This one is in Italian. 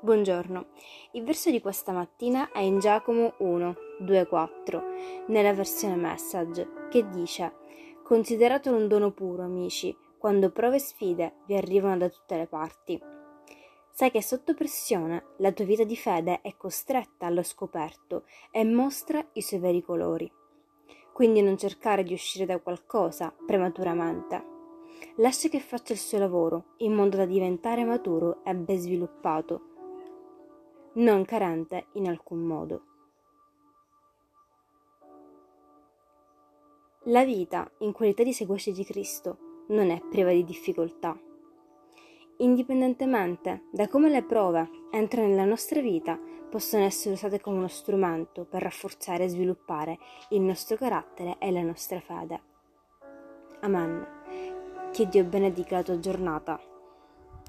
Buongiorno, il verso di questa mattina è in Giacomo 1, 2, 4, nella versione message, che dice Consideratelo un dono puro, amici, quando prove e sfide vi arrivano da tutte le parti. Sai che sotto pressione la tua vita di fede è costretta allo scoperto e mostra i suoi veri colori. Quindi non cercare di uscire da qualcosa prematuramente Lascia che faccia il suo lavoro in modo da diventare maturo e ben sviluppato, non carente in alcun modo. La vita in qualità di seguace di Cristo non è priva di difficoltà. Indipendentemente da come le prove entrano nella nostra vita, possono essere usate come uno strumento per rafforzare e sviluppare il nostro carattere e la nostra fede. Amen. Che Dio benedica la tua giornata.